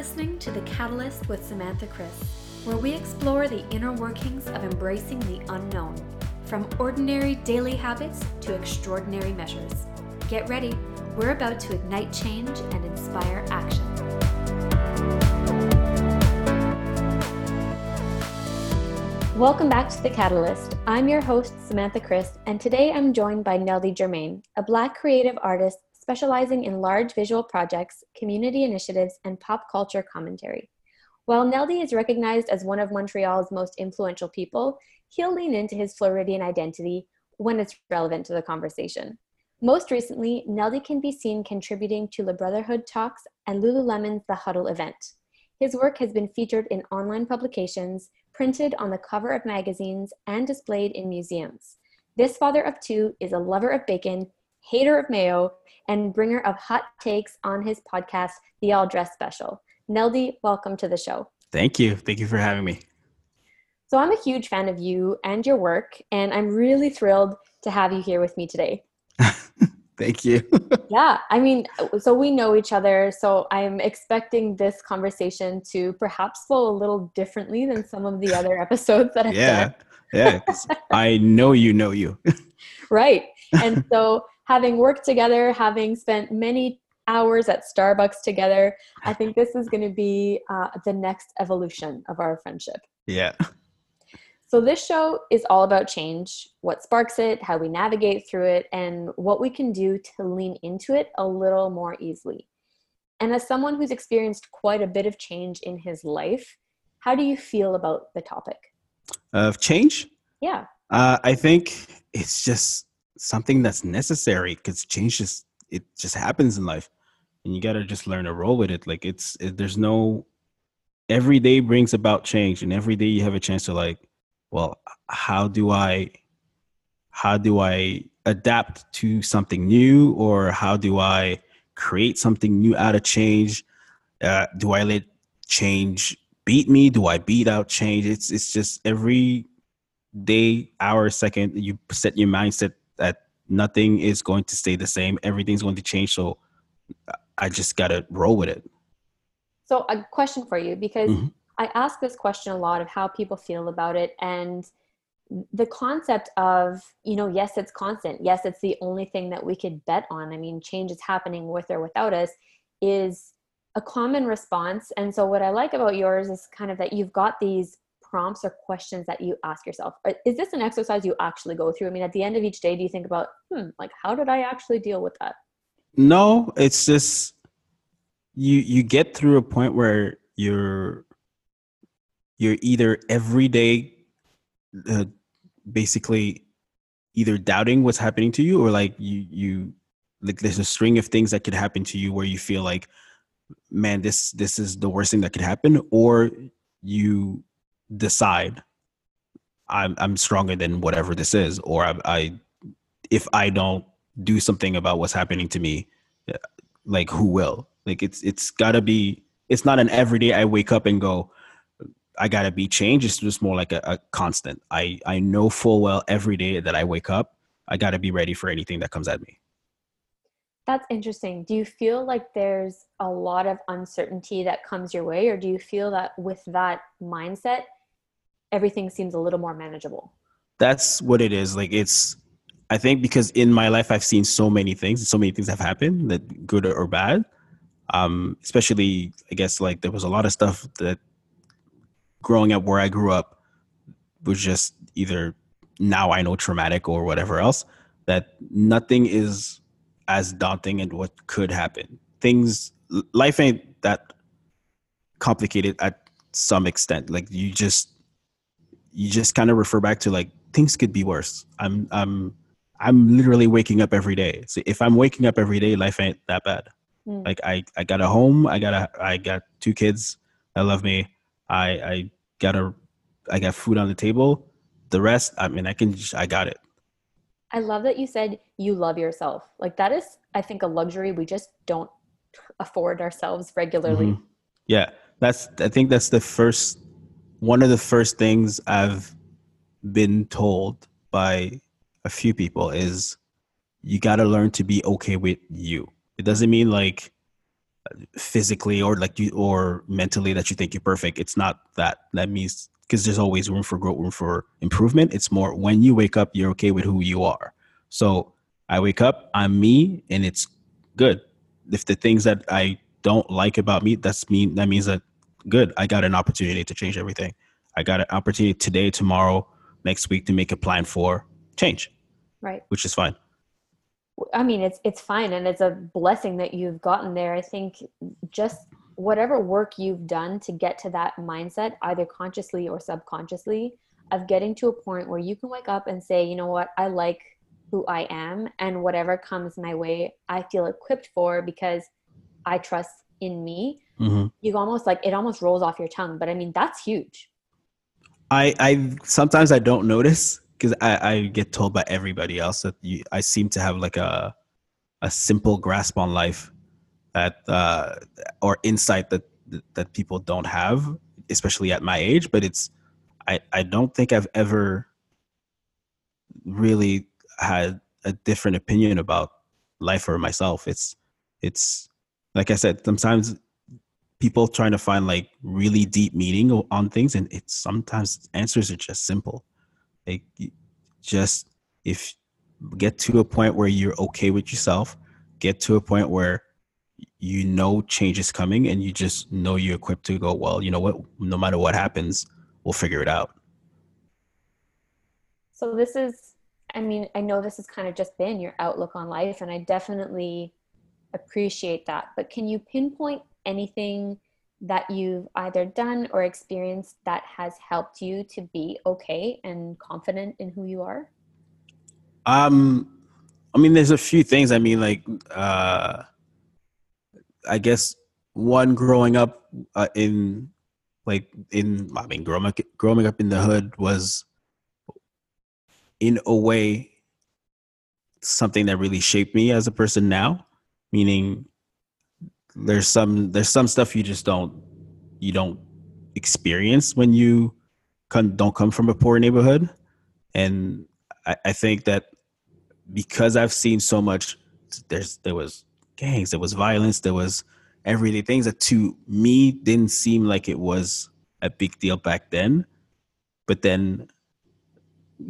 Listening to The Catalyst with Samantha Chris, where we explore the inner workings of embracing the unknown, from ordinary daily habits to extraordinary measures. Get ready, we're about to ignite change and inspire action. Welcome back to The Catalyst. I'm your host, Samantha Chris, and today I'm joined by Neldy Germain, a Black creative artist specializing in large visual projects, community initiatives, and pop culture commentary. While Neldy is recognized as one of Montreal's most influential people, he'll lean into his Floridian identity when it's relevant to the conversation. Most recently, Neldy can be seen contributing to the Brotherhood Talks and Lululemon's The Huddle event. His work has been featured in online publications, printed on the cover of magazines, and displayed in museums. This father of two is a lover of bacon, hater of mayo, and bringer of hot takes on his podcast, The All Dressed Special. Neldy, welcome to the show. Thank you. Thank you for having me. So, I'm a huge fan of you and your work, and I'm really thrilled to have you here with me today. Thank you. yeah, I mean, so we know each other, so I'm expecting this conversation to perhaps flow a little differently than some of the other episodes that I've yeah. done. yeah, I know you know you. right. And so having worked together, having spent many hours at Starbucks together, I think this is going to be uh, the next evolution of our friendship. Yeah. So, this show is all about change, what sparks it, how we navigate through it, and what we can do to lean into it a little more easily. And as someone who's experienced quite a bit of change in his life, how do you feel about the topic? Of change? Yeah. Uh, I think it's just something that's necessary because change just it just happens in life and you got to just learn to roll with it like it's it, there's no every day brings about change and every day you have a chance to like well how do i how do i adapt to something new or how do i create something new out of change? Uh, do i let change beat me? Do i beat out change? It's it's just every day hour second you set your mindset that nothing is going to stay the same. Everything's going to change. So I just got to roll with it. So, a question for you because mm-hmm. I ask this question a lot of how people feel about it. And the concept of, you know, yes, it's constant. Yes, it's the only thing that we could bet on. I mean, change is happening with or without us is a common response. And so, what I like about yours is kind of that you've got these prompts or questions that you ask yourself? Is this an exercise you actually go through? I mean, at the end of each day, do you think about, hmm, like, how did I actually deal with that? No, it's just you you get through a point where you're you're either every day uh, basically either doubting what's happening to you or like you you like there's a string of things that could happen to you where you feel like man this this is the worst thing that could happen or you decide I'm I'm stronger than whatever this is, or I, I if I don't do something about what's happening to me, uh, like who will? Like it's it's gotta be. It's not an everyday. I wake up and go. I gotta be changed. It's just more like a, a constant. I I know full well every day that I wake up, I gotta be ready for anything that comes at me. That's interesting. Do you feel like there's a lot of uncertainty that comes your way, or do you feel that with that mindset? Everything seems a little more manageable. That's what it is. Like it's i think because in my life i've seen so many things so many things have happened that good or bad. Um especially i guess like there was a lot of stuff that growing up where i grew up was just either now i know traumatic or whatever else that nothing is as daunting and what could happen. Things life ain't that complicated at some extent. Like you just you just kind of refer back to like things could be worse. I'm I'm I'm literally waking up every day. So if I'm waking up every day, life ain't that bad. Mm. Like I I got a home, I got a I got two kids that love me. I I got a I got food on the table. The rest, I mean, I can just, I got it. I love that you said you love yourself. Like that is I think a luxury we just don't afford ourselves regularly. Mm-hmm. Yeah. That's I think that's the first one of the first things I've been told by a few people is you got to learn to be okay with you. It doesn't mean like physically or like you or mentally that you think you're perfect. It's not that. That means because there's always room for growth, room for improvement. It's more when you wake up, you're okay with who you are. So I wake up, I'm me, and it's good. If the things that I don't like about me, that's mean that means that good. I got an opportunity to change everything. I got an opportunity today, tomorrow, next week to make a plan for change. Right. Which is fine. I mean, it's it's fine, and it's a blessing that you've gotten there. I think just whatever work you've done to get to that mindset, either consciously or subconsciously, of getting to a point where you can wake up and say, you know what, I like who I am, and whatever comes my way, I feel equipped for because I trust in me. Mm-hmm. You almost like it almost rolls off your tongue, but I mean that's huge. I I sometimes I don't notice because I, I get told by everybody else that you, I seem to have like a a simple grasp on life that uh, or insight that that people don't have, especially at my age. But it's I I don't think I've ever really had a different opinion about life or myself. It's it's like I said, sometimes people trying to find like really deep meaning on things, and it's sometimes answers are just simple. Like just if get to a point where you're okay with yourself, get to a point where you know change is coming and you just know you're equipped to go, well, you know what, no matter what happens, we'll figure it out. So this is I mean, I know this has kind of just been your outlook on life and I definitely appreciate that. But can you pinpoint anything that you've either done or experienced that has helped you to be okay and confident in who you are? Um, I mean, there's a few things. I mean, like, uh, I guess one growing up uh, in, like, in I mean, growing up, growing up in the hood was, in a way, something that really shaped me as a person now. Meaning, there's some there's some stuff you just don't you don't experience when you come, don't come from a poor neighborhood. And I, I think that because i've seen so much there's there was gangs there was violence there was everyday things that to me didn't seem like it was a big deal back then. But then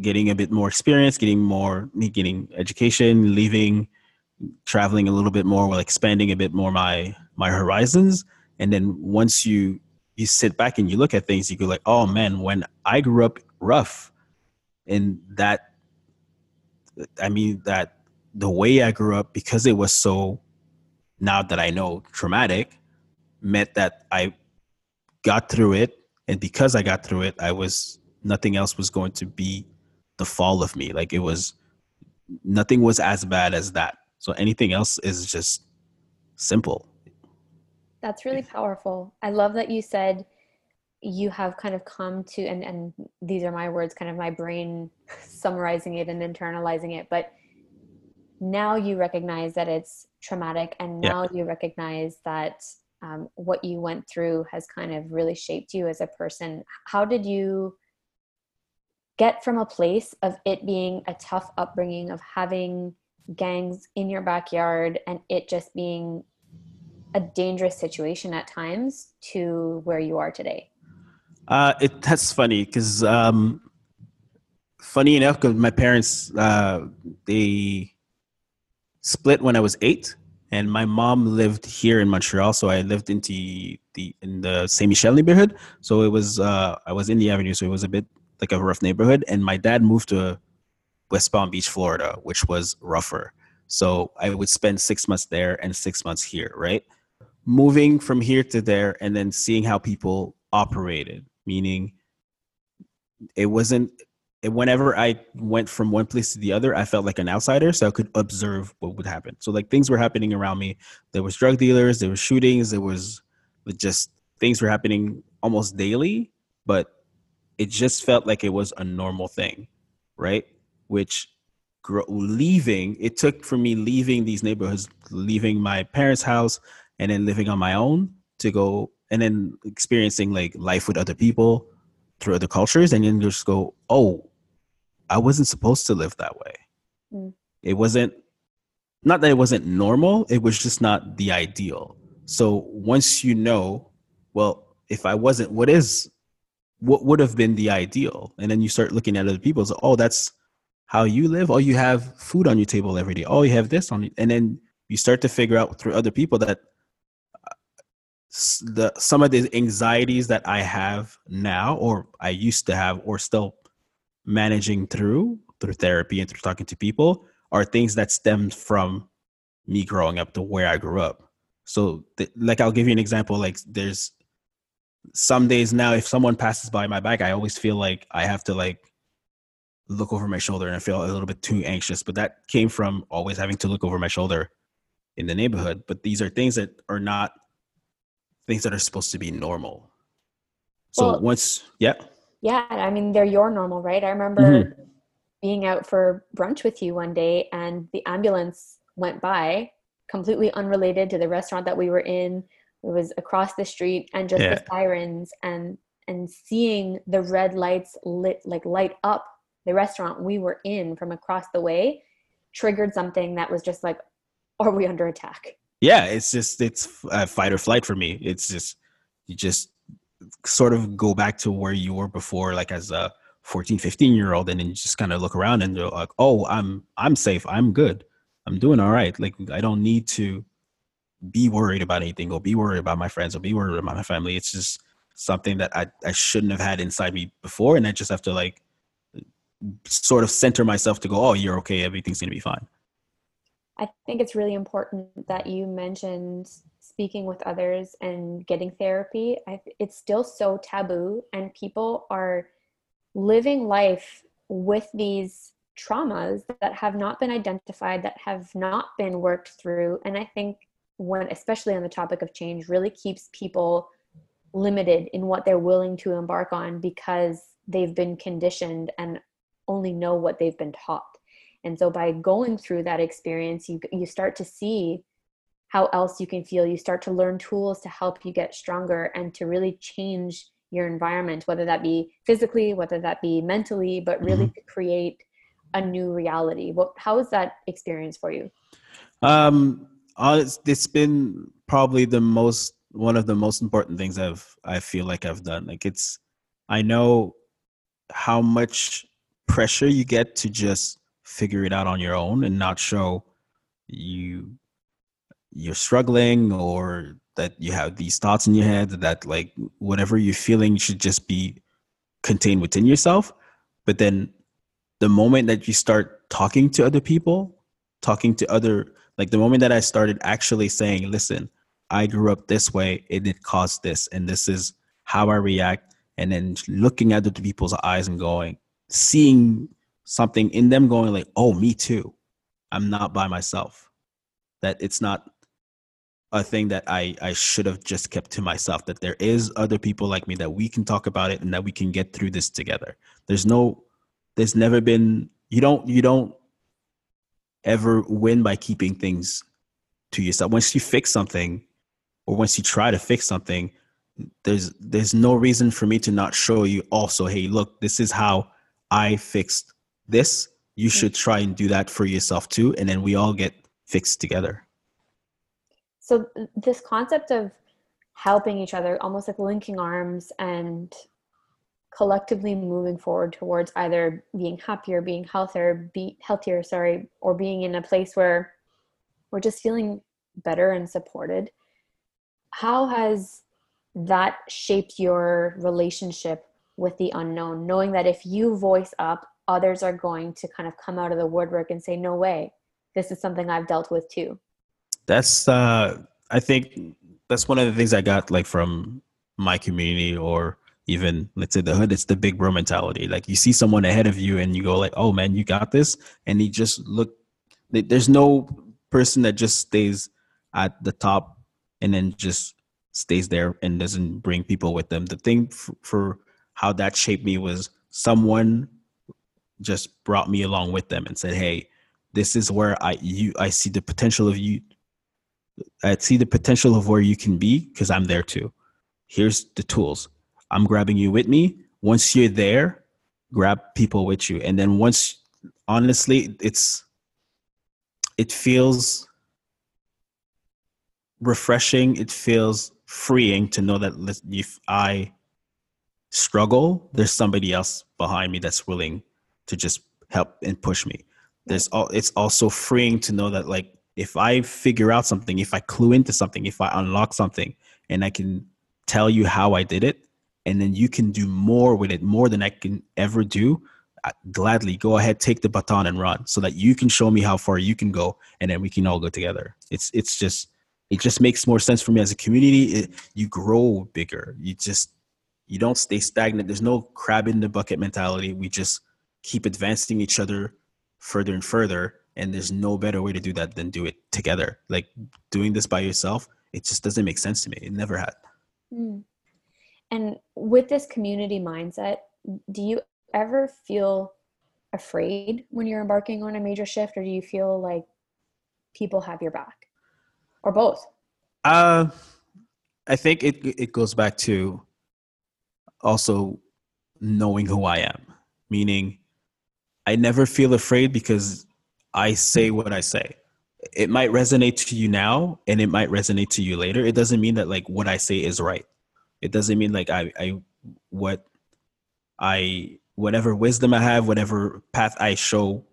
getting a bit more experience getting more me, getting education leaving traveling a little bit more while expanding a bit more my my horizons. And then once you you sit back and you look at things you go like oh man when i grew up rough and that i mean that the way i grew up because it was so now that i know traumatic meant that i got through it. And because i got through it i was nothing else was going to be the fall of me. Like it was nothing was as bad as that so anything else is just simple. That's really powerful. I love that you said you have kind of come to and and these are my words kind of my brain summarizing it and internalizing it but now you recognize that it's traumatic and now yeah. you recognize that um, what you went through has kind of really shaped you as a person how did you get from a place of it being a tough upbringing of having gangs in your backyard and it just being a dangerous situation at times to where you are today? Uh, it that's funny because um, funny enough, because my parents uh, they split when I was eight, and my mom lived here in Montreal, so I lived into the in the Saint Michel neighborhood. So it was uh, I was in the avenue, so it was a bit like a rough neighborhood. And my dad moved to West Palm Beach, Florida, which was rougher. So I would spend six months there and six months here, right? Moving from here to there and then seeing how people operated, meaning it wasn't whenever I went from one place to the other, I felt like an outsider, so I could observe what would happen. So like things were happening around me. There was drug dealers, there was shootings, there was just things were happening almost daily, but it just felt like it was a normal thing, right? Which leaving it took for me leaving these neighborhoods leaving my parents house and then living on my own to go and then experiencing like life with other people through other cultures and then just go oh i wasn't supposed to live that way mm. it wasn't not that it wasn't normal it was just not the ideal So once you know, well, if I wasn't, what is, what would have been the ideal? And then you start looking at other people. So, oh, that's how you live. Oh, you have food on your table every day. Oh, you have this on, and then you start to figure out through other people that uh, the some of the anxieties that I have now, or I used to have, or still managing through through therapy and through talking to people, are things that stemmed from me growing up to where I grew up. So, th- like, I'll give you an example. Like, there's some days now, if someone passes by my back, I always feel like I have to like look over my shoulder and I feel a little bit too anxious. But that came from always having to look over my shoulder in the neighborhood. But these are things that are not things that are supposed to be normal. So well, once, yeah. Yeah. I mean, they're your normal, right? I remember mm-hmm. being out for brunch with you one day and the ambulance went by completely unrelated to the restaurant that we were in. It was across the street and just yeah. the sirens and and seeing the red lights lit like light up the restaurant we were in from across the way triggered something that was just like are we under attack? Yeah it's just it's a fight or flight for me. It's just you just sort of go back to where you were before like as a 14 15 year old and then you just kind of look around and you're like oh i'm i'm safe. I'm good. I'm doing all right. Like i don't need to be worried about anything or be worried about my friends or be worried about my family. It's just something that i, I shouldn't have had inside me before and i just have to like sort of center myself to go, oh, you're okay, everything's going to be fine. I think it's really important that you mentioned speaking with others and getting therapy. I, it's still so taboo, and people are living life with these traumas that have not been identified, that have not been worked through. And I think when, especially on the topic of change, really keeps people limited in what they're willing to embark on because they've been conditioned and only know what they've been taught. And so by going through that experience you you start to see how else you can feel. You start to learn tools to help you get stronger and to really change your environment whether that be physically whether that be mentally but really mm-hmm. to create a new reality. What how is that experience for you? Um it's, it's been probably the most one of the most important things i've i feel like i've done. Like it's i know how much pressure you get to just figure it out on your own and not show you you're struggling or that you have these thoughts in your head that like whatever you're feeling should just be contained within yourself. But then the moment that you start talking to other people talking to other like the moment that i started actually saying listen i grew up this way. It caused this and this is how i react and then looking at the people's eyes and going seeing something in them going like, oh, me too. I'm not by myself. That it's not a thing that I, I should have just kept to myself, that there is other people like me that we can talk about it and that we can get through this together. There's no, there's never been, you don't, you don't ever win by keeping things to yourself. Once you fix something or once you try to fix something, there's there's no reason for me to not show you also, hey, look, this is how I fixed this. You hmm. should try and do that for yourself too. And then we all get fixed together. So, this concept of helping each other, almost like linking arms and collectively moving forward towards either being happier, being healthier, be healthier, sorry, or being in a place where we're just feeling better and supported. How has that shaped your relationship with the unknown, knowing that if you voice up, others are going to kind of come out of the woodwork and say, no way, this is something I've dealt with too. That's, uh, I think that's one of the things I got like from my community or even let's say the hood. It's the big bro mentality. Like you see someone ahead of you and you go like oh man you got this. And he just look there's no person that just stays at the top and then just stays there and doesn't bring people with them. The thing for, for how that shaped me was someone just brought me along with them and said, "Hey, this is where I you I see the potential of you. I see the potential of where you can be because I'm there too. Here's the tools. I'm grabbing you with me. Once you're there, grab people with you, and then once, honestly, it's it feels refreshing. It feels freeing to know that if I struggle, there's somebody else behind me that's willing to just help and push me. There's all it's also freeing to know that like if I figure out something, if I clue into something, if I unlock something and I can tell you how I did it, and then you can do more with it, more than I can ever do, I gladly go ahead, take the baton and run so that you can show me how far you can go and then we can all go together. It's it's just it just makes more sense for me as a community. It, you grow bigger. You just you don't stay stagnant. There's no crab in the bucket mentality. We just keep advancing each other further and further. And there's no better way to do that than do it together. Like doing this by yourself, it just doesn't make sense to me. It never had. Mm. And with this community mindset, do you ever feel afraid when you're embarking on a major shift, or do you feel like people have your back, or both? Uh, I think it it goes back to also knowing who I am, meaning I never feel afraid because I say what I say. It might resonate to you now and it might resonate to you later. It doesn't mean that like what I say is right. It doesn't mean like I, I what I whatever wisdom I have, whatever path I show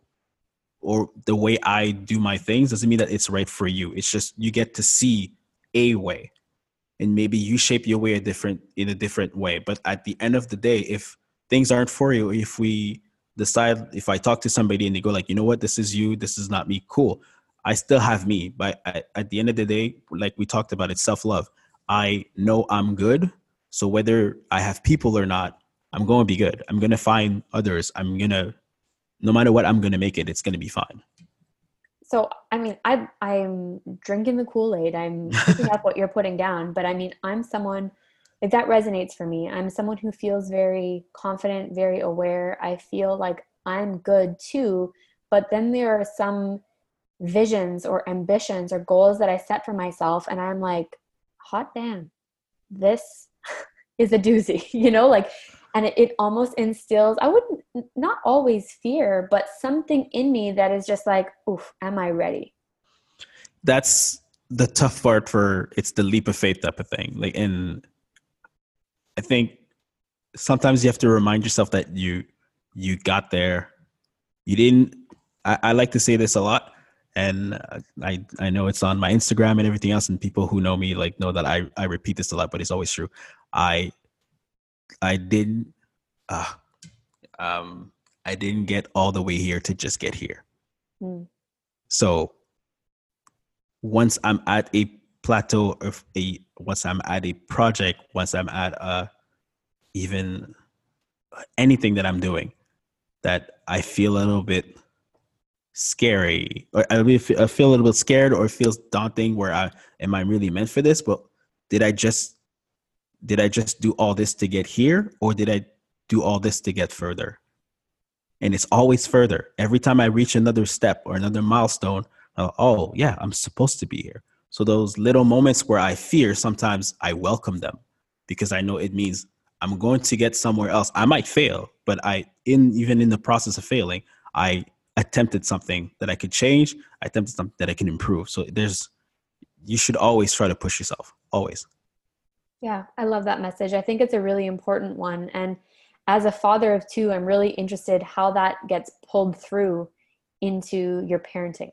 or the way I do my things doesn't mean that it's right for you. It's just you get to see a way and maybe you shape your way a different in a different way. But at the end of the day if things aren't for you if we decide if i talk to somebody and they go like you know what? This is you. This is not me. Cool. I still have me. But at, at the end of the day like we talked about it's self-love. I know i'm good. So whether i have people or not i'm going to be good. I'm going to find others. I'm going to no matter what i'm going to make it. It's going to be fine so i mean i i'm drinking the kool-aid. I'm picking up what you're putting down but i mean i'm someone like that resonates for me i'm someone who feels very confident very aware. I feel like i'm good too but then there are some visions or ambitions or goals that i set for myself and i'm like hot damn this is a doozy you know like and it, it almost instills i wouldn't not always fear but something in me that is just like oof am i ready that's the tough part for it's the leap of faith type of thing like and i think sometimes you have to remind yourself that you you got there you didn't i, I like to say this a lot and I I know it's on my Instagram and everything else, and people who know me like know that I I repeat this a lot, but it's always true. I I didn't uh, um I didn't get all the way here to just get here. Mm. So once I'm at a plateau of a once I'm at a project, once I'm at a even anything that I'm doing that I feel a little bit scary or I feel a little bit scared or it feels daunting where I am I really meant for this but did I just did I just do all this to get here or did I do all this to get further? And it's always further. Every time I reach another step or another milestone, oh, yeah, I'm supposed to be here. So those little moments where I fear, sometimes I welcome them because I know it means I'm going to get somewhere else. I might fail, but I in even in the process of failing, I attempted something that I could change. I attempted something that I can improve. So there's you should always try to push yourself. Always. Yeah, I love that message. I think it's a really important one. And as a father of two, I'm really interested how that gets pulled through into your parenting.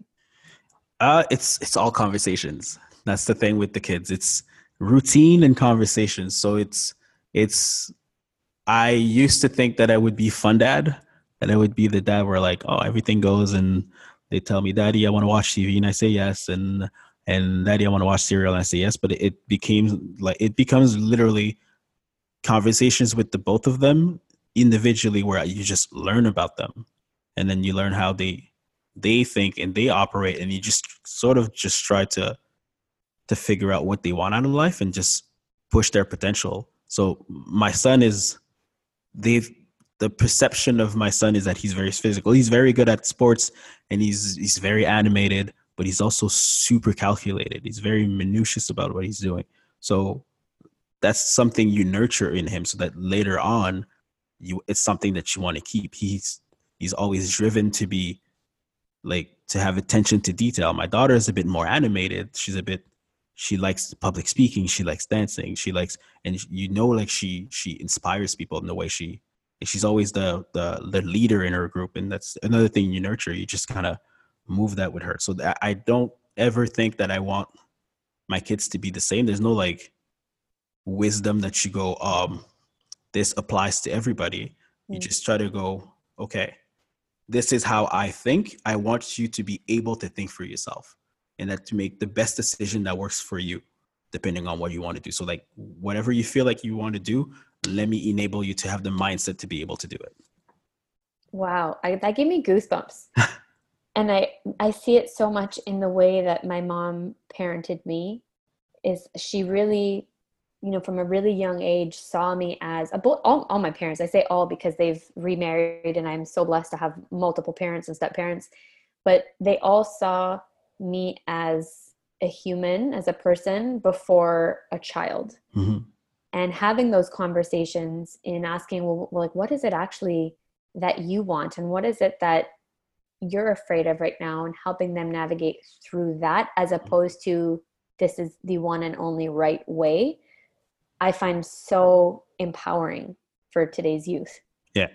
Uh, it's it's all conversations. That's the thing with the kids. It's routine and conversations. So it's it's I used to think that I would be fun dad, that I would be the dad where like, oh, everything goes and they tell me, Daddy, I want to watch TV, and I say yes, and and daddy i want to watch serial and say yes but it became like it becomes literally conversations with the both of them individually where you just learn about them. And then you learn how they they think and they operate and you just sort of just try to to figure out what they want out of life and just push their potential. So my son is they've the perception of my son is that he's very physical. He's very good at sports and he's he's very animated but he's also super calculated. He's very minutious about what he's doing. So that's something you nurture in him so that later on you it's something that you want to keep. He's he's always driven to be like to have attention to detail. My daughter is a bit more animated. She's a bit she likes public speaking she likes dancing she likes and you know like she she inspires people in the way she she's always the the the leader in her group and that's another thing you nurture you just kind of move that with her so that i don't ever think that i want my kids to be the same. There's no like wisdom that you go um this applies to everybody. You mm. just try to go okay this is how i think. I want you to be able to think for yourself and that to make the best decision that works for you depending on what you want to do. So like whatever you feel like you want to do let me enable you to have the mindset to be able to do it. Wow I, that gave me goosebumps and i i see it so much in the way that my mom parented me is she really you know from a really young age saw me as a all, all my parents. I say all because they've remarried and i'm so blessed to have multiple parents and step parents but they all saw me as a human as a person before a child. Mm-hmm. And having those conversations in asking well like what is it actually that you want? And what is it that you're afraid of right now and helping them navigate through that as mm-hmm. opposed to this is the one and only right way i find so empowering for today's youth. Yeah.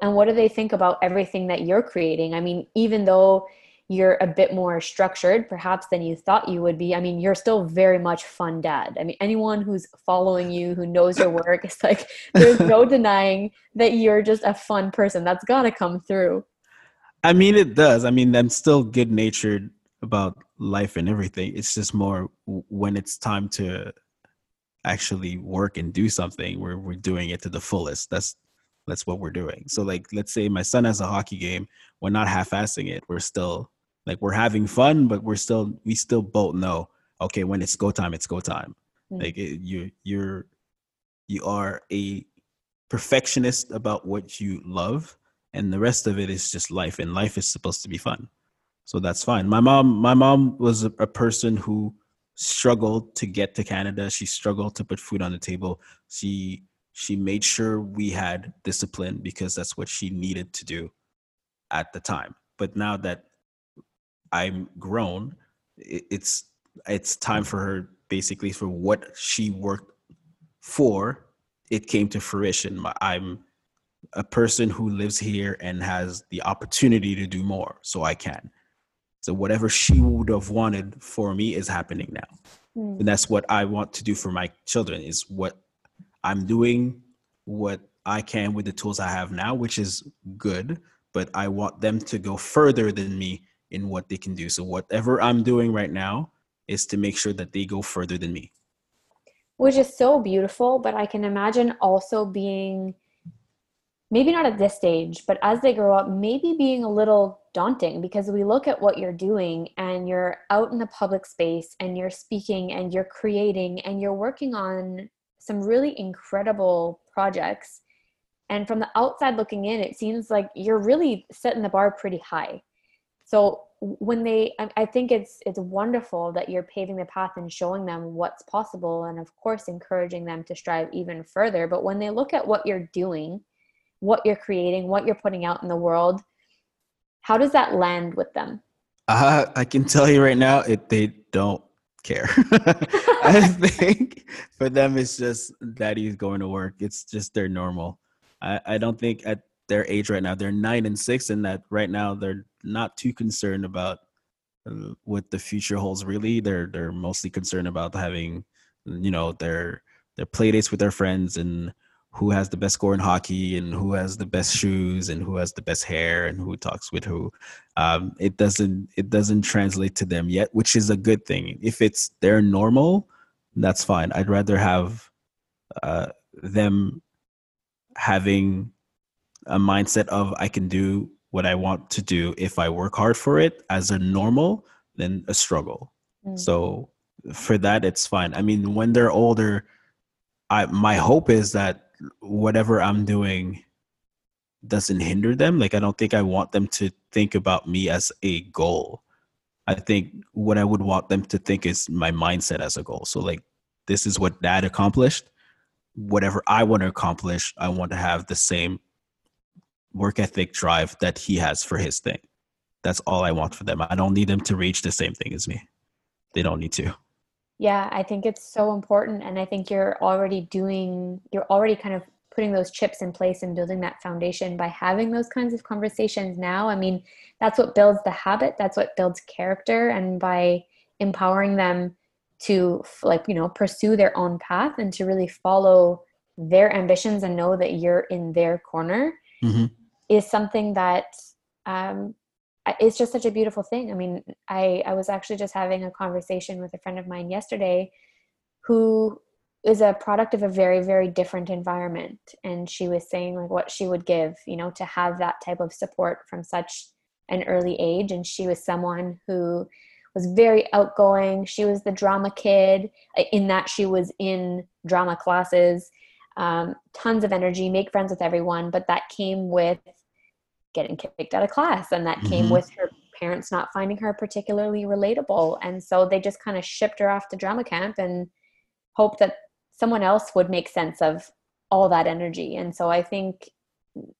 And what do they think about everything that you're creating? I mean even though you're a bit more structured perhaps than you thought you would be i mean you're still very much fun dad. I mean anyone who's following you who knows your work it's like there's no denying that you're just a fun person. That's got to come through i mean it does. I mean i'm still good natured about life and everything. It's just more when it's time to actually work and do something where we're doing it to the fullest. That's that's what we're doing. So like let's say my son has a hockey game we're not half-assing it. We're still like we're having fun but we're still we still both know okay when it's go time it's go time. Mm-hmm. like it, you you're you are a perfectionist about what you love and the rest of it is just life and life is supposed to be fun so that's fine my mom my mom was a, person who struggled to get to canada she struggled to put food on the table she she made sure we had discipline because that's what she needed to do at the time but now that I'm grown. It's it's time for her basically for what she worked for. It came to fruition. I'm a person who lives here and has the opportunity to do more, so I can. So whatever she would have wanted for me is happening now, mm. and that's what I want to do for my children. Is what I'm doing, what I can with the tools I have now, which is good. But I want them to go further than me in what they can do. So whatever I'm doing right now is to make sure that they go further than me. Which is so beautiful, but I can imagine also being maybe not at this stage, but as they grow up, maybe being a little daunting because we look at what you're doing and you're out in the public space and you're speaking and you're creating and you're working on some really incredible projects. And from the outside looking in, it seems like you're really setting the bar pretty high so when they i think it's it's wonderful that you're paving the path and showing them what's possible and of course encouraging them to strive even further but when they look at what you're doing what you're creating what you're putting out in the world how does that land with them uh, i can tell you right now it they don't care i think for them it's just daddy's going to work it's just their normal I, I don't think at their age right now. They're nine and six, and that right now they're not too concerned about uh, what the future holds. Really, they're they're mostly concerned about having, you know, their their play dates with their friends and who has the best score in hockey and who has the best shoes and who has the best hair and who talks with who. Um, it doesn't it doesn't translate to them yet, which is a good thing. If it's their normal, that's fine. I'd rather have uh, them having a mindset of I can do what I want to do if I work hard for it as a normal than a struggle. Mm. So for that, it's fine. I mean, when they're older, I my hope is that whatever I'm doing doesn't hinder them. Like I don't think I want them to think about me as a goal. I think what I would want them to think is my mindset as a goal. So like this is what dad accomplished. Whatever I want to accomplish, I want to have the same work ethic drive that he has for his thing. That's all I want for them. I don't need them to reach the same thing as me. They don't need to. Yeah, I think it's so important. And I think you're already doing, you're already kind of putting those chips in place and building that foundation by having those kinds of conversations now. I mean, that's what builds the habit, that's what builds character. And by empowering them to, like, you know, pursue their own path and to really follow their ambitions and know that you're in their corner mm-hmm. is something that um, it's just such a beautiful thing. I mean, I, I was actually just having a conversation with a friend of mine yesterday who is a product of a very, very different environment. And she was saying like what she would give, you know, to have that type of support from such an early age. And she was someone who was very outgoing. She was the drama kid uh, in that she was in drama classes, um, tons of energy, make friends with everyone. But that came with getting kicked out of class and that mm-hmm. came with her parents not finding her particularly relatable and so they just kind of shipped her off to drama camp and hoped that someone else would make sense of all that energy and so i think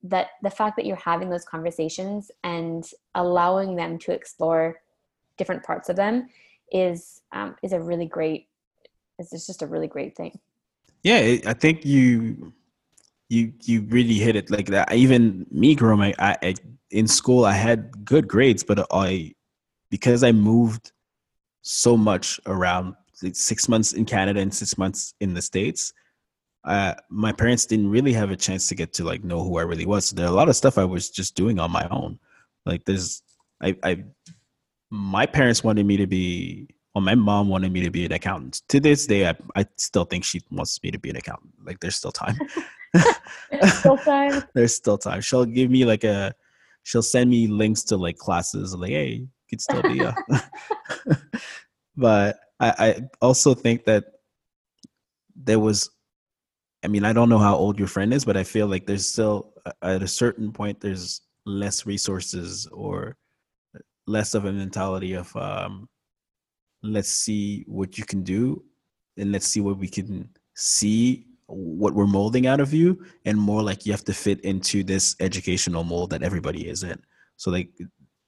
that the fact that you're having those conversations and allowing them to explore different parts of them is um, is a really great it's just a really great thing yeah i think you you you really hit it like that. Even me growing, I, I in school I had good grades, but I because I moved so much around like six months in Canada and six months in the States. Uh, my parents didn't really have a chance to get to like know who I really was. So there are a lot of stuff I was just doing on my own. Like there's, I, I, my parents wanted me to be, well, my mom wanted me to be an accountant. To this day, I, I still think she wants me to be an accountant. Like there's still time. there's still time. There's still time. She'll give me like a, she'll send me links to like classes. Like, hey, you could still be a. but I, I also think that there was, I mean, I don't know how old your friend is, but I feel like there's still at a certain point there's less resources or less of a mentality of um, let's see what you can do and let's see what we can see what we're molding out of you and more like you have to fit into this educational mold that everybody is in. So like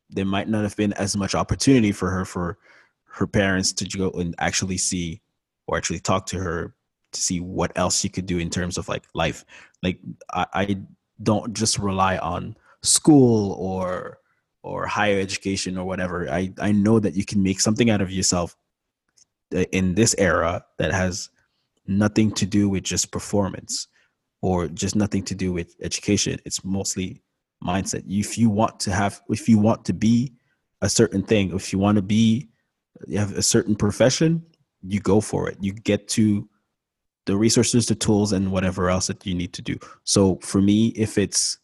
there might not have been as much opportunity for her for her parents to go and actually see or actually talk to her to see what else she could do in terms of like life. Like i, I don't just rely on school or or higher education or whatever i i know that you can make something out of yourself uh, in this era that has nothing to do with just performance or just nothing to do with education. It's mostly mindset. If you want to have, if you want to be a certain thing, if you want to be, you have a certain profession, you go for it. You get to the resources, the tools, and whatever else that you need to do. So for me, if it's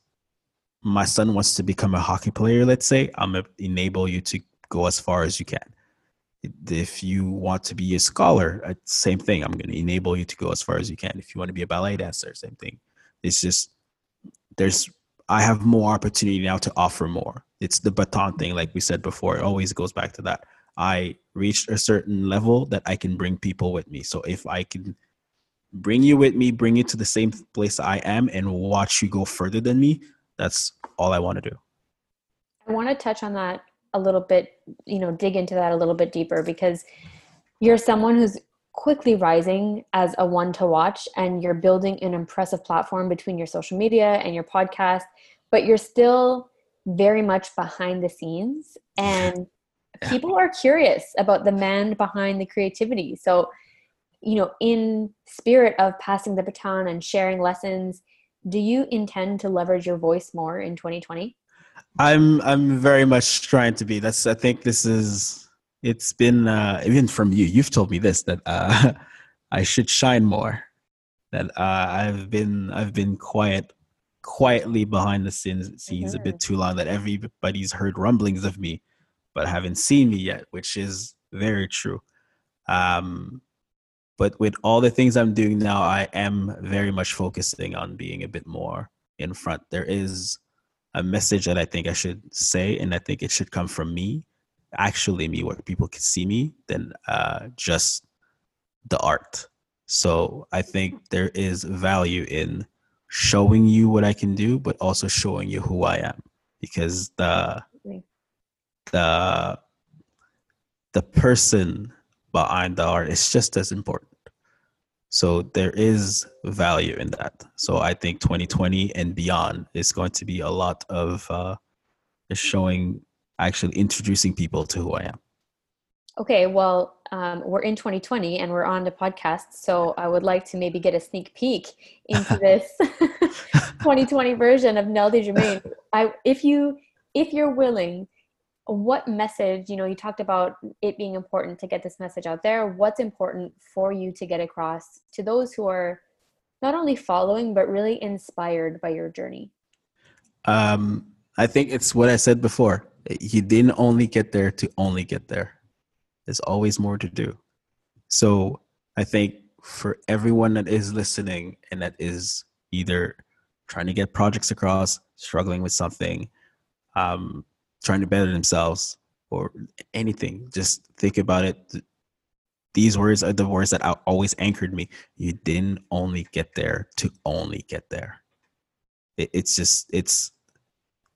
my son wants to become a hockey player, let's say, I'm gonna enable you to go as far as you can. If you want to be a scholar uh, same thing i'm going to enable you to go as far as you can. If you want to be a ballet dancer same thing. It's just there's i have more opportunity now to offer more. It's the baton thing like we said before it always goes back to that. I reached a certain level that i can bring people with me. So if i can bring you with me bring you to the same place i am and watch you go further than me that's all i want to do i want to touch on that a little bit, you know, dig into that a little bit deeper because you're someone who's quickly rising as a one to watch and you're building an impressive platform between your social media and your podcast, but you're still very much behind the scenes and people are curious about the man behind the creativity. So, you know, in spirit of passing the baton and sharing lessons, do you intend to leverage your voice more in 2020? I'm I'm very much trying to be. That's I think this is it's been uh, even from you. You've told me this that uh, I should shine more. That uh, I've been I've been quiet quietly behind the scenes scenes mm-hmm. a bit too long. That everybody's heard rumblings of me, but haven't seen me yet, which is very true. Um, but with all the things I'm doing now, I am very much focusing on being a bit more in front. There is a message that I think I should say, and I think it should come from me, actually me, where people can see me, than uh, just the art. So I think there is value in showing you what I can do, but also showing you who I am, because the the the person behind the art is just as important. So there is value in that. So I think 2020 and beyond is going to be a lot of uh, showing, actually introducing people to who I am. Okay, well, um, we're in 2020 and we're on the podcast, so I would like to maybe get a sneak peek into this 2020 version of Neldy Germain. I, if you if you're willing, what message you know you talked about it being important to get this message out there. What's important for you to get across to those who are not only following but really inspired by your journey? Um i think it's what i said before. You didn't only get there to only get there. There's always more to do. So i think for everyone that is listening and that is either trying to get projects across struggling with something um trying to better themselves or anything. Just think about it. These words are the words that always anchored me. You didn't only get there to only get there. It, it's just it's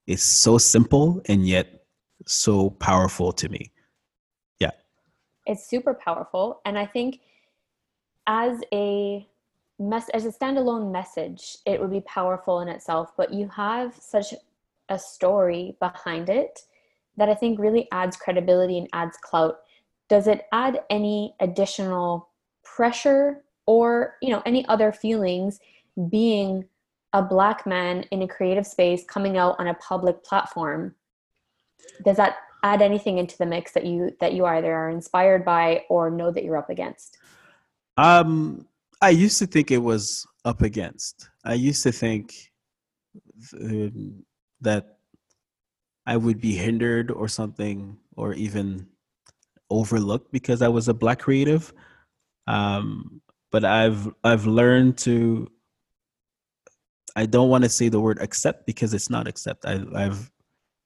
it's so simple and yet so powerful to me. Yeah. It's super powerful and I think as a mess as a standalone message, it would be powerful in itself, but you have such a story behind it that I think really adds credibility and adds clout. Does it add any additional pressure or, you know, any other feelings being a black man in a creative space coming out on a public platform? Does that add anything into the mix that you that you either are inspired by or know that you're up against? Um I used to think it was up against. I used to think that I would be hindered or something, or even overlooked because I was a black creative. Um, but I've I've learned to. I don't want to say the word accept because it's not accept. I, I've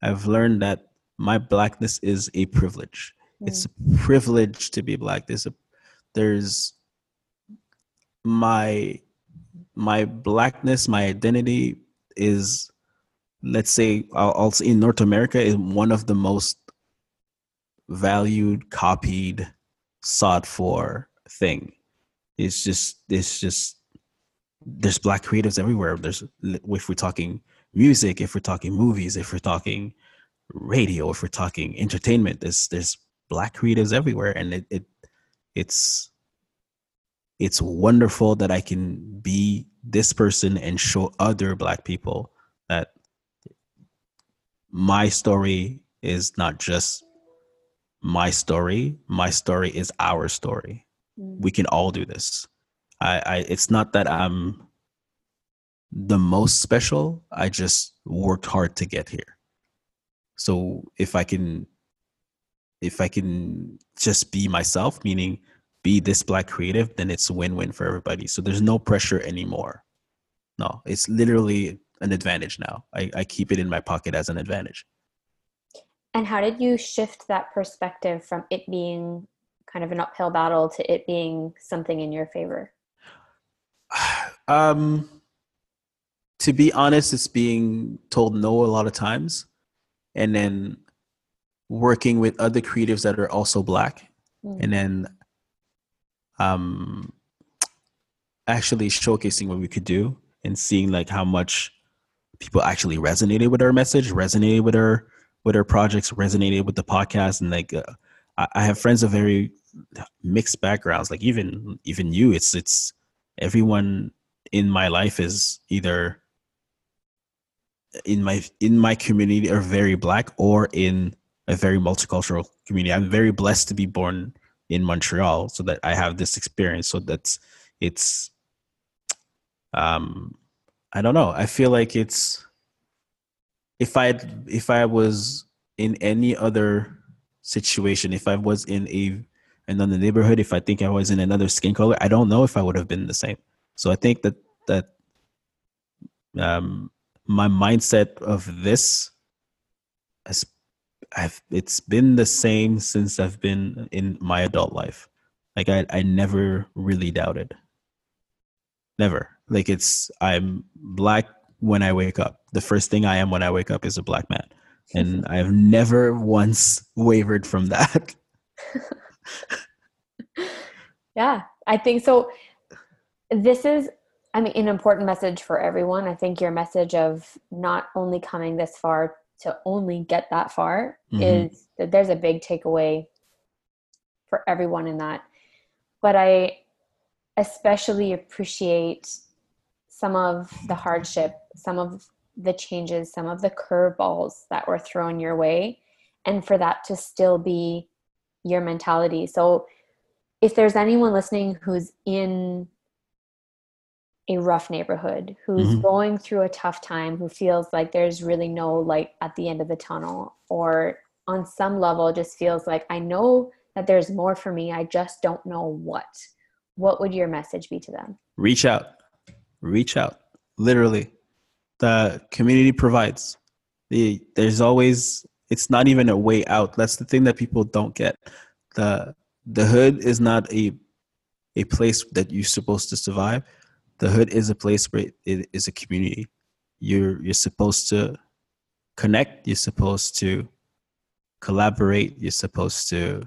I've learned that my blackness is a privilege. Mm. It's a privilege to be black. There's a there's my my blackness, my identity is let's say also in North America is one of the most valued, copied, sought for thing. It's just it's just there's black creatives everywhere. There's if we're talking music, if we're talking movies, if we're talking radio, if we're talking entertainment, there's there's black creatives everywhere, and it, it it's it's wonderful that I can be this person and show other black people my story is not just my story. My story is our story. Mm. We can all do this. I, I it's not that I'm the most special. I just worked hard to get here. So if I can if I can just be myself, meaning be this black creative, then it's win-win for everybody. So there's no pressure anymore. No, it's literally an advantage now. I, I keep it in my pocket as an advantage. And how did you shift that perspective from it being kind of an uphill battle to it being something in your favor? Um, to be honest, it's being told no a lot of times, and then working with other creatives that are also black, mm. and then um, actually showcasing what we could do and seeing like how much people actually resonated with our message, resonated with our with our projects, resonated with the podcast, and like uh, I, I have friends of very mixed backgrounds. Like even even you, it's it's everyone in my life is either in my in my community are very black or in a very multicultural community. I'm very blessed to be born in Montreal so that I have this experience. So that's it's um I don't know. I feel like it's if I if I was in any other situation, if I was in a another neighborhood, if I think I was in another skin color, I don't know if I would have been the same. So I think that that um, my mindset of this has I've it's been the same since I've been in my adult life. Like I I never really doubted. Never like it's i'm black when i wake up the first thing i am when i wake up is a black man and i've never once wavered from that Yeah, I think so. This is, I mean, an important message for everyone. I think your message of not only coming this far to only get that far mm-hmm. is that there's a big takeaway for everyone in that. But I especially appreciate some of the hardship, some of the changes, some of the curveballs that were thrown your way, and for that to still be your mentality. So, if there's anyone listening who's in a rough neighborhood, who's mm-hmm. going through a tough time, who feels like there's really no light at the end of the tunnel, or on some level just feels like, I know that there's more for me, I just don't know what, what would your message be to them? Reach out. Reach out. Literally. The community provides. The, there's always it's not even a way out. That's the thing that people don't get. The the hood is not a a place that you're supposed to survive the hood is a place where it is a community you're you're supposed to connect you're supposed to collaborate you're supposed to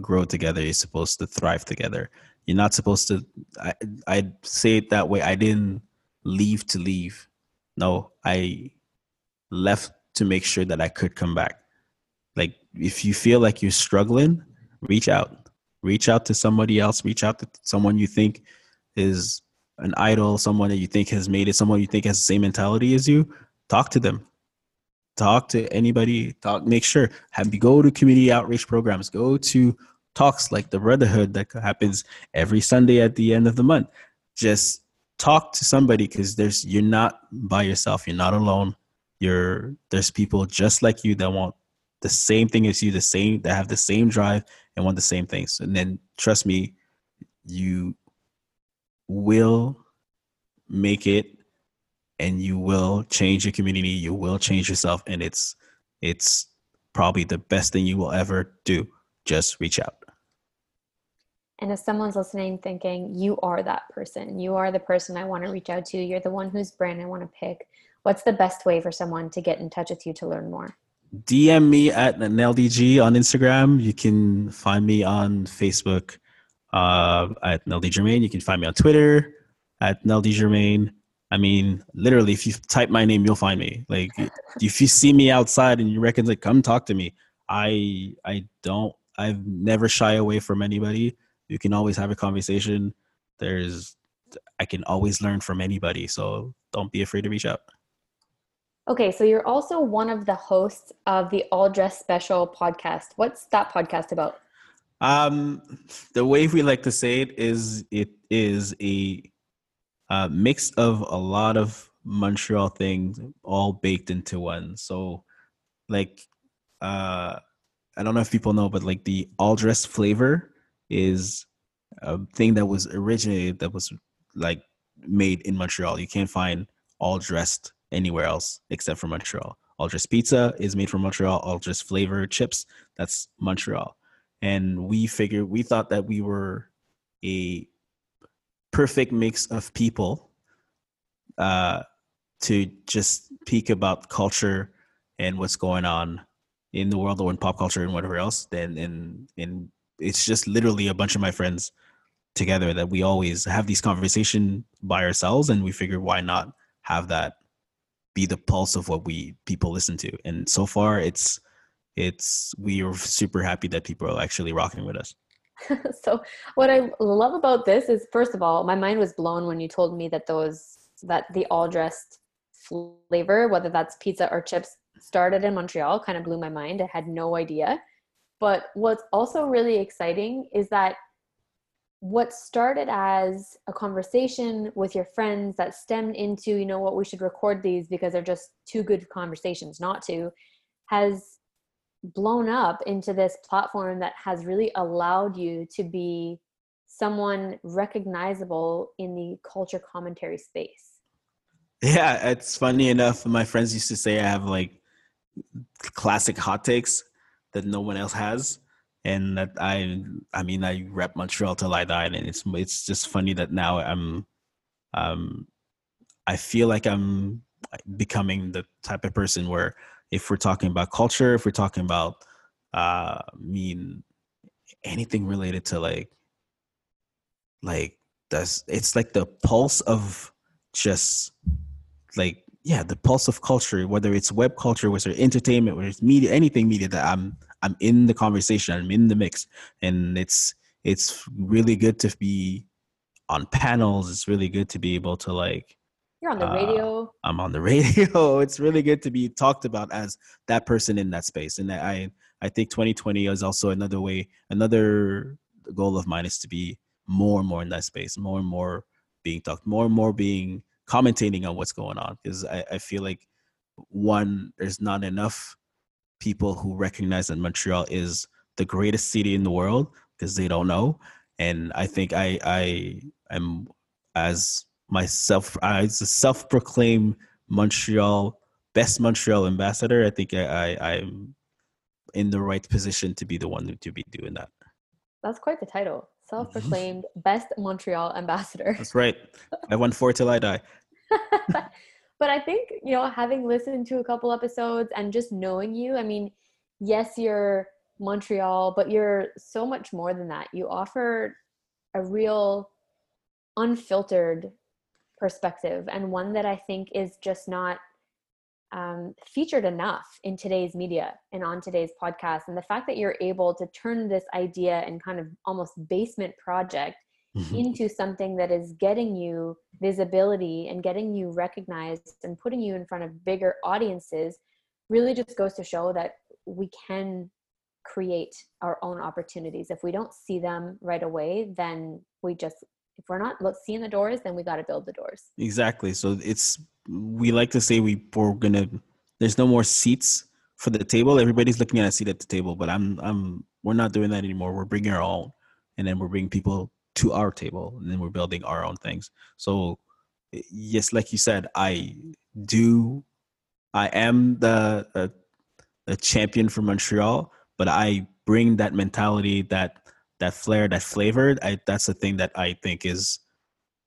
grow together you're supposed to thrive together you're not supposed to i i say it that way i didn't leave to leave no i left to make sure that i could come back like if you feel like you're struggling reach out reach out to somebody else reach out to someone you think is an idol, someone that you think has made it, someone you think has the same mentality as you, talk to them. Talk to anybody. Talk. Make sure have you go to community outreach programs. Go to talks like the Brotherhood that happens every Sunday at the end of the month. Just talk to somebody because there's you're not by yourself. You're not alone. You're there's people just like you that want the same thing as you, the same that have the same drive and want the same things. And then trust me, you will make it and you will change your community you will change yourself and it's it's probably the best thing you will ever do just reach out and if someone's listening thinking you are that person you are the person i want to reach out to you're the one whose brand i want to pick what's the best way for someone to get in touch with you to learn more dm me at NLDG on instagram you can find me on facebook uh, at Neldy Germain. You can find me on Twitter at Neldy Germain. I mean, literally, if you type my name, you'll find me. Like, if you see me outside and you reckon like, come talk to me. I I don't. I've never shy away from anybody. You can always have a conversation. There's, I can always learn from anybody. So don't be afraid to reach out. Okay, so you're also one of the hosts of the All Dressed Special podcast. What's that podcast about? Um, the way we like to say it is it is a uh, mix of a lot of Montreal things all baked into one. So, like, uh, I don't know if people know, but like the all dress flavor is a thing that was originated that was like made in Montreal. You can't find all dressed anywhere else except for Montreal. All dressed pizza is made from Montreal. All dressed flavor chips that's Montreal and we figured we thought that we were a perfect mix of people uh, to just speak about culture and what's going on in the world or in pop culture and whatever else then and and it's just literally a bunch of my friends together that we always have these conversation by ourselves and we figure why not have that be the pulse of what we people listen to and so far it's it's we are super happy that people are actually rocking with us. so what I love about this is first of all, my mind was blown when you told me that those that the all dressed flavor, whether that's pizza or chips, started in Montreal, kind of blew my mind. I had no idea. But what's also really exciting is that what started as a conversation with your friends that stemmed into, you know what, we should record these because they're just too good conversations not to, has blown up into this platform that has really allowed you to be someone recognizable in the culture commentary space. Yeah, it's funny enough. My friends used to say I have like classic hot takes that no one else has, and that I, I mean, I rep Montreal till I die, and it's it's just funny that now I'm, um, I feel like I'm becoming the type of person where if we're talking about culture, if we're talking about, uh, I mean, anything related to like like that's it's like the pulse of just like yeah the pulse of culture whether it's web culture whether it's entertainment whether it's media anything media that i'm i'm in the conversation i'm in the mix and it's it's really good to be on panels it's really good to be able to like you're on the radio. Uh, I'm on the radio. It's really good to be talked about as that person in that space. And I I think 2020 is also another way, another goal of mine is to be more and more in that space, more and more being talked, more and more being commentating on what's going on. Because I, I feel like one, there's not enough people who recognize that Montreal is the greatest city in the world because they don't know. And I think I I am as myself as a self-proclaimed Montreal best Montreal ambassador. I think I, I I'm in the right position to be the one to be doing that. That's quite the title. Mm-hmm. Self-proclaimed best Montreal ambassador. That's right. I won four till I die. but I think, you know, having listened to a couple episodes and just knowing you, I mean, yes, you're Montreal, but you're so much more than that. You offer a real unfiltered perspective and one that I think is just not um, featured enough in today's media and on today's podcast. And the fact that you're able to turn this idea and kind of almost basement project mm-hmm. into something that is getting you visibility and getting you recognized and putting you in front of bigger audiences really just goes to show that we can create our own opportunities. If we don't see them right away, then we just if we're not seeing the doors, then we got to build the doors. Exactly. So it's we like to say we we're gonna. There's no more seats for the table. Everybody's looking at a seat at the table, but I'm I'm we're not doing that anymore. We're bringing our own, and then we're bringing people to our table, and then we're building our own things. So yes, like you said, I do. I am the uh, the champion for Montreal, but I bring that mentality that that flair, that flavor. I, that's the thing that I think is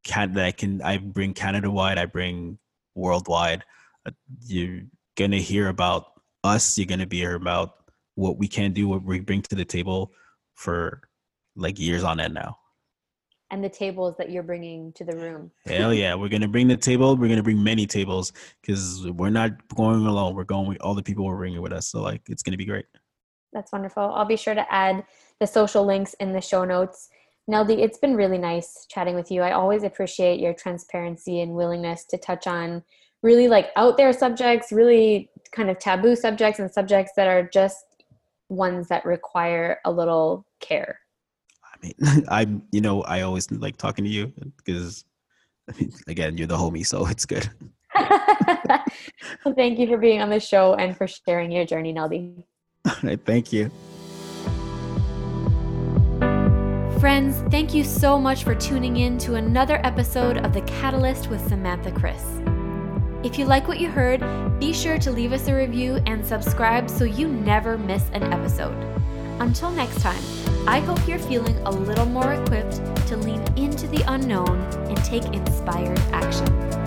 can that I can I bring Canada wide. I bring worldwide. Uh, you're gonna hear about us. You're gonna be hear about what we can do, what we bring to the table for like years on end now. And the tables that you're bringing to the room. Hell yeah, we're gonna bring the table. We're gonna bring many tables because we're not going alone. We're going with all the people we're bringing with us. So like, it's gonna be great. That's wonderful. I'll be sure to add the social links in the show notes. Neldy, it's been really nice chatting with you. I always appreciate your transparency and willingness to touch on really like out there subjects, really kind of taboo subjects and subjects that are just ones that require a little care. I mean, I'm, you know, I always like talking to you because, I mean, again, you're the homie, so it's good. well, thank you for being on the show and for sharing your journey, Neldy. All right, thank you. Friends, thank you so much for tuning in to another episode of The Catalyst with Samantha Chris. If you like what you heard, be sure to leave us a review and subscribe so you never miss an episode. Until next time, I hope you're feeling a little more equipped to lean into the unknown and take inspired action.